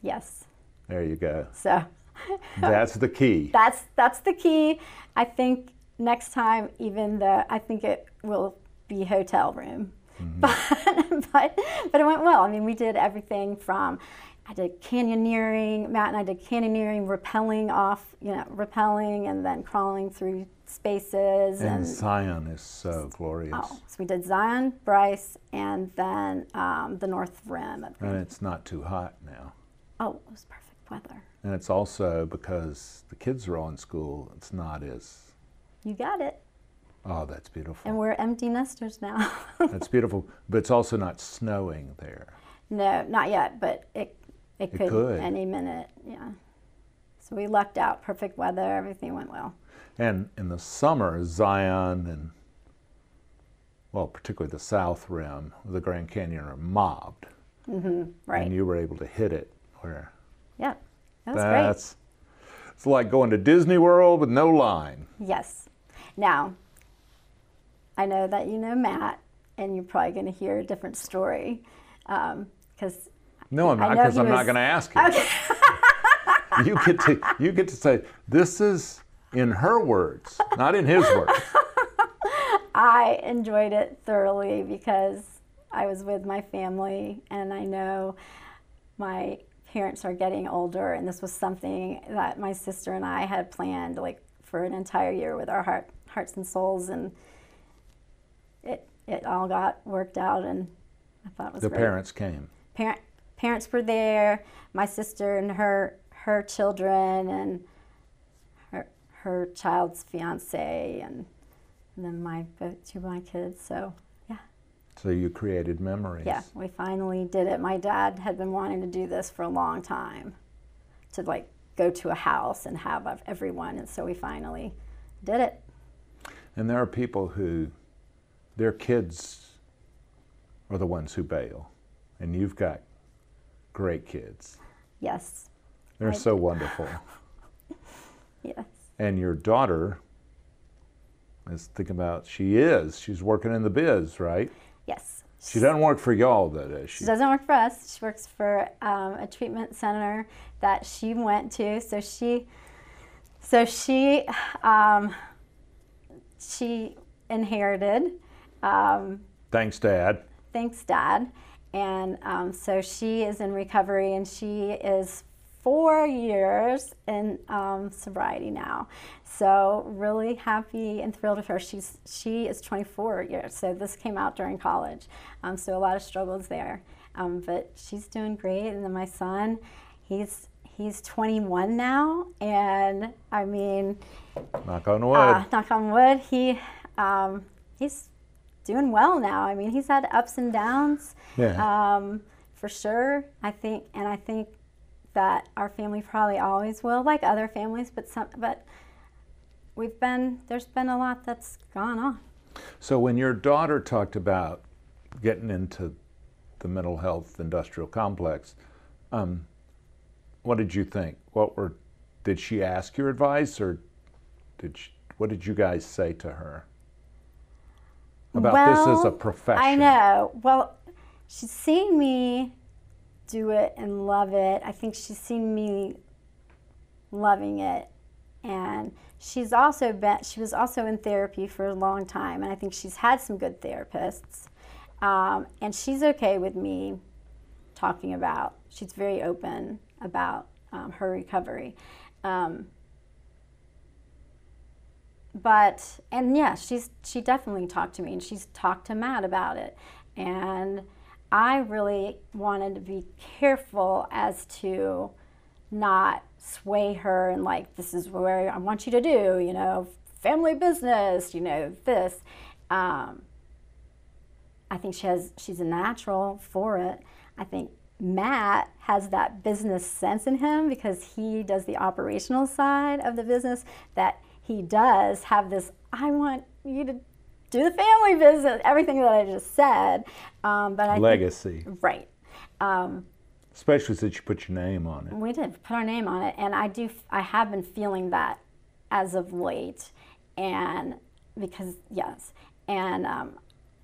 Yes. There you go. So that's the key. That's that's the key. I think next time even the I think it will be hotel room Mm-hmm. But, but, but it went well. I mean, we did everything from I did canyoneering. Matt and I did canyoneering, rappelling off, you know, rappelling and then crawling through spaces. And, and Zion is so glorious. Oh, so we did Zion, Bryce, and then um, the North Rim. and it's not too hot now. Oh, it was perfect weather. And it's also because the kids are all in school, it's not as. You got it. Oh, that's beautiful. And we're empty nesters now. that's beautiful, but it's also not snowing there. No, not yet, but it it, it could, could, any minute. Yeah. So we lucked out. Perfect weather. Everything went well. And in the summer, Zion and well, particularly the South Rim, of the Grand Canyon are mobbed. Mm-hmm, right. And you were able to hit it where. Yeah, that was that's, great. It's like going to Disney World with no line. Yes. Now, I know that you know Matt, and you're probably going to hear a different story because. Um, no, I'm not because I'm was... not going to ask you. Okay. you get to you get to say this is in her words, not in his words. I enjoyed it thoroughly because I was with my family, and I know my parents are getting older, and this was something that my sister and I had planned like for an entire year with our heart, hearts and souls, and it all got worked out, and I thought it was the great. parents came. Parent parents were there. My sister and her her children and her her child's fiance and, and then my two of my kids. So yeah. So you created memories. Yeah, we finally did it. My dad had been wanting to do this for a long time, to like go to a house and have everyone, and so we finally did it. And there are people who their kids are the ones who bail. And you've got great kids. Yes. They're I so do. wonderful. yes. And your daughter is thinking about, she is, she's working in the biz, right? Yes. She doesn't work for y'all, though, does she? She doesn't work for us. She works for um, a treatment center that she went to. So she, so she, um, she inherited um, thanks, Dad. Thanks, Dad. And um, so she is in recovery and she is four years in um, sobriety now. So really happy and thrilled with her. She's she is 24 years, so this came out during college. Um, so a lot of struggles there, um, but she's doing great. And then my son, he's he's 21 now, and I mean, knock on wood. Uh, knock on wood. He um, he's doing well now. I mean, he's had ups and downs, Yeah. um, for sure. I think, and I think that our family probably always will, like other families. But some, but we've been there's been a lot that's gone on. So when your daughter talked about getting into the mental health industrial complex, um, what did you think? What were did she ask your advice, or did she, what did you guys say to her about this as a Well, profession? I know. Well, she's seen me do it and love it. I think she's seen me loving it. And she's also been, she was also in therapy for a long time. And I think she's had some good therapists. Um, and she's okay with me talking about, she's very open about um, her recovery. Um, but and yeah she's she definitely talked to me and she's talked to matt about it. And i really wanted to be careful as to not sway her and like this is where i want you to do you know family business you know this. Um, i think she has she's a natural for it. I think matt has that business sense in him because he does the operational side of the business that he does have this i want you to do the family business everything that i just said um, but i think- right um, especially since you put your name on it. we did put our name on it, and I do. I have been feeling that as of late, and because yes, and um,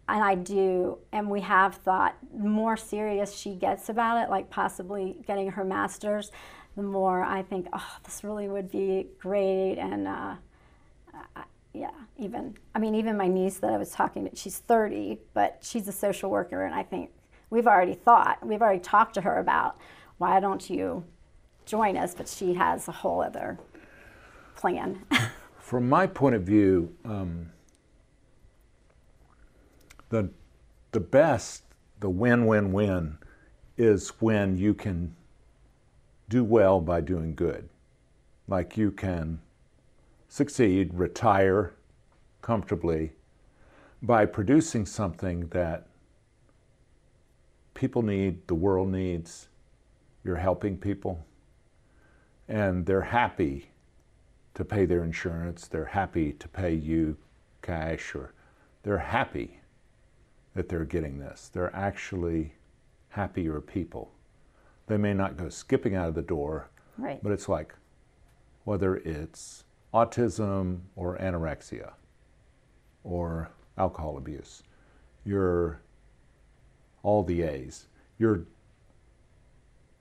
and I do, and we have thought the more serious she gets about it, like possibly getting her master's, the more I think, oh, this really would be great, and uh, I- yeah, even I mean, even my niece that I was talking to, she's 30, but she's a social worker, and I think we've already thought, we've already talked to her about why don't you join us, but she has a whole other plan. From my point of view, um, the the best, the win-win-win, is when you can do well by doing good. Like you can succeed, retire comfortably by producing something that people need, the world needs. You're helping people, and they're happy to pay their insurance. They're happy to pay you cash, or they're happy that they're getting this. They're actually happier people. They may not go skipping out of the door, right. but it's like whether it's autism or anorexia or alcohol abuse, you're all the A's. You're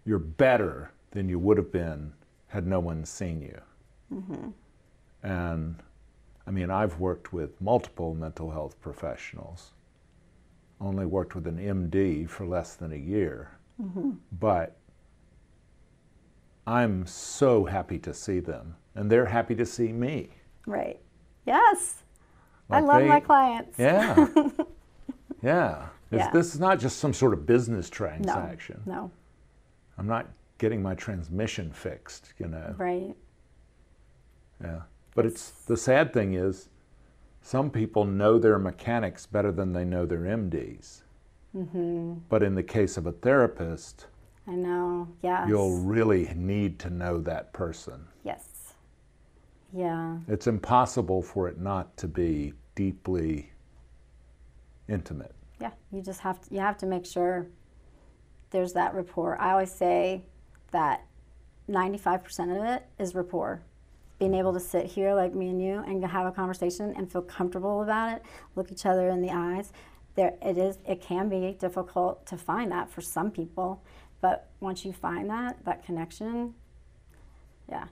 you're better than you would have been had no one seen you. Mm-hmm. And I mean, I've worked with multiple mental health professionals. Only worked with an MD for less than a year. Mm-hmm. But I'm so happy to see them, and they're happy to see me. Right. Yes. I love they- my clients. Yeah. yeah. It's, Yeah. This is not just some sort of business transaction. No. no. I'm not getting my transmission fixed, you know. Right. Yeah. But it's the sad thing is some people know their mechanics better than they know their MDs. Mm-hmm. But in the case of a therapist, I know. Yes. you'll really need to know that person. Yes. Yeah. It's impossible for it not to be deeply intimate. Yeah. You just have to. You have to make sure there's that rapport. I always say that 95% of it is rapport. Being able to sit here like me and you and have a conversation and feel comfortable about it, look each other in the eyes. There, it is. It can be difficult to find that for some people, but once you find that that connection, yeah,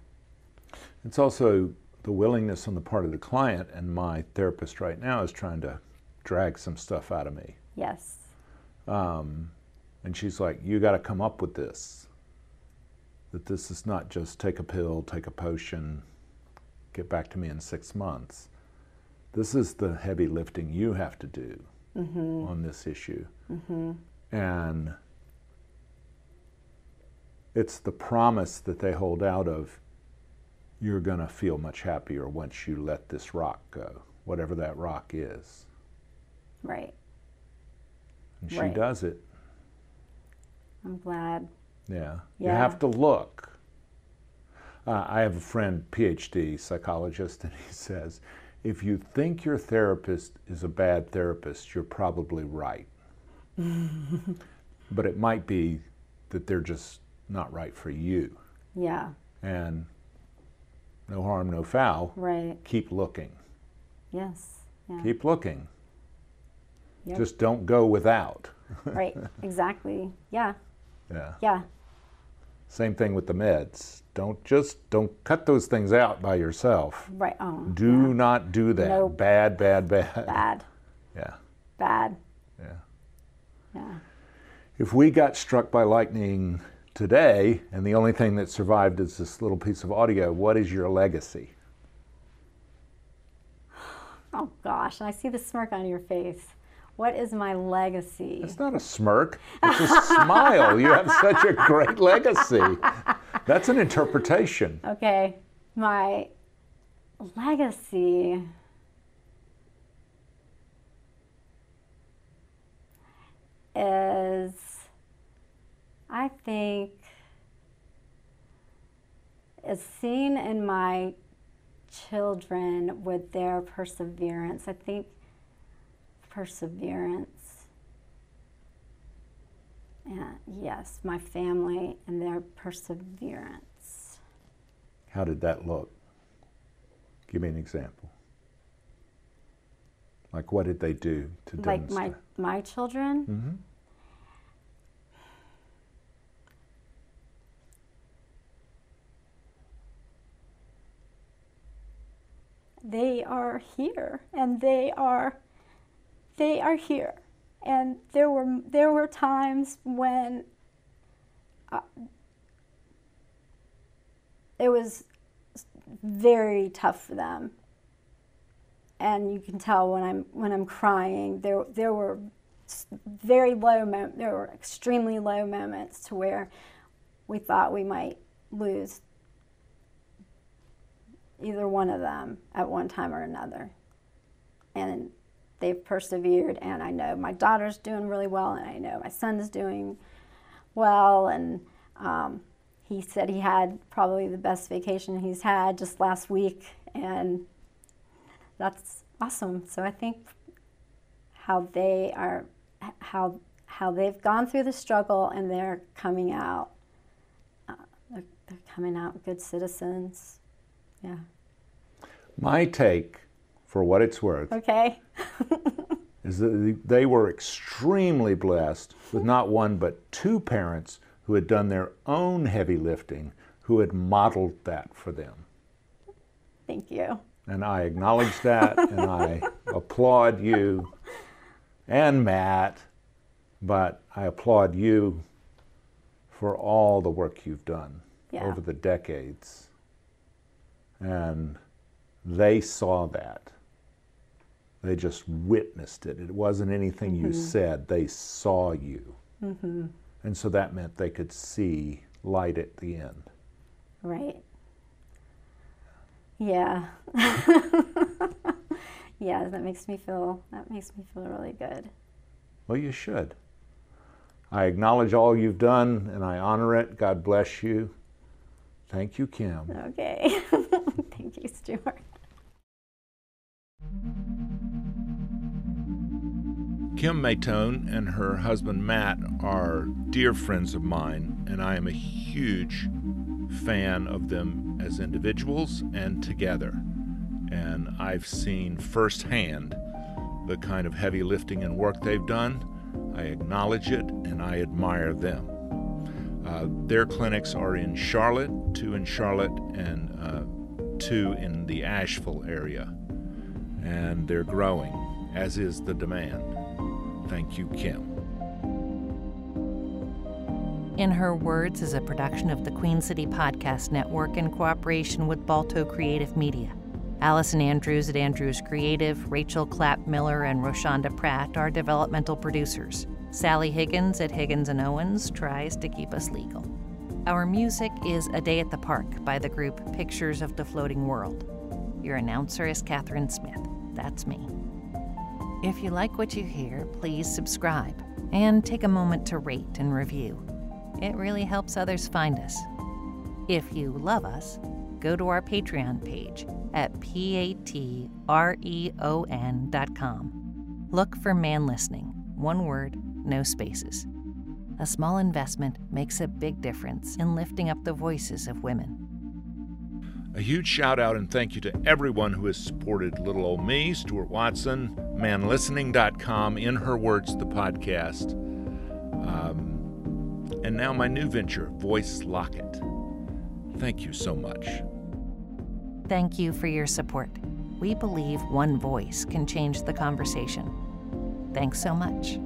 It's also the willingness on the part of the client, and my therapist right now is trying to drag some stuff out of me. yes, Um, and she's like, You got to come up with this. That this is not just take a pill, take a potion, get back to me in six months. This is the heavy lifting you have to do on this issue. And it's the promise that they hold out of you're going to feel much happier once you let this rock go, whatever that rock is. Right. And she Right. does it. I'm glad. Yeah. yeah. You have to look. Uh, I have a friend, PhD psychologist, and he says, if you think your therapist is a bad therapist, you're probably right. but it might be that they're just not right for you. Yeah. And no harm, no foul. Right. Keep looking. Yes. Yeah. Keep looking. Yep. Just don't go without. right. Exactly. Yeah. Yeah. Yeah. Same thing with the meds. Don't just don't cut those things out by yourself. Right. Oh. Do not do that. Nope. Bad, bad, bad. Bad. Yeah, Bad. yeah. Yeah. If we got struck by lightning today and the only thing that survived is this little piece of audio, what is your legacy? Oh gosh, I see the smirk on your face. What is my legacy? It's not a smirk, it's a smile. You have such a great legacy. That's an interpretation. Okay. My legacy. Is, I think, is seen in my children with their perseverance. I think perseverance. Yeah, yes, my family and their perseverance. How did that look? Give me an example. Like, what did they do to do? Like my my children. Mhm. They are here and they are they are here. And there were there were times when uh, it was very tough for them. And you can tell when I'm when I'm crying there there were very low there were extremely low moments to where we thought we might lose either one of them at one time or another. And they've persevered, and I know my daughter's doing really well, and I know my son is doing well. And um, he said he had probably the best vacation he's had just last week, and that's awesome. So I think how they are, how how they've gone through the struggle, and they're coming out. Uh, they're, they're coming out good citizens. Yeah. My take, for what it's worth, Okay. is that they were extremely blessed with not one but two parents who had done their own heavy lifting, who had modeled that for them. Thank you. And I acknowledge that and I applaud you and Matt, but I applaud you for all the work you've done Yeah. over the decades. And they saw that. They just witnessed it. It wasn't anything you mm-hmm. said, they saw you. Mm-hmm. And so that meant they could see light at the end. Right. Yeah. yeah, that makes me feel that makes me feel really good. Well, you should. I acknowledge all you've done and I honor it. God bless you. Thank you, Kim. Okay. Kim Matone and her husband Matt are dear friends of mine, and I am a huge fan of them as individuals and together. And I've seen firsthand the kind of heavy lifting and work they've done. I acknowledge it and I admire them. Uh, their clinics are in Charlotte, two in Charlotte, and uh, two in the Asheville area. And they're growing, as is the demand. Thank you, Kim. In Her Words is a production of the Queen City Podcast Network in cooperation with Balto Creative Media. Allison Andrews at Andrews Creative, Rachel Clapp Miller, and Roshonda Pratt are developmental producers. Sally Higgins at Higgins and Owens tries to keep us legal. Our music is A Day at the Park by the group Pictures of the Floating World. Your announcer is Catherine Smith. That's me. If you like what you hear, please subscribe and take a moment to rate and review. It really helps others find us. If you love us, go to our Patreon page at patreon.com. Look for Man Listening, one word, no spaces. A small investment makes a big difference in lifting up the voices of women. A huge shout out and thank you to everyone who has supported Little Old Me, Stuart Watson, manlistening.com, In Her Words, the podcast, um, and now my new venture, Voice Locket. Thank you so much. Thank you for your support. We believe one voice can change the conversation. Thanks so much.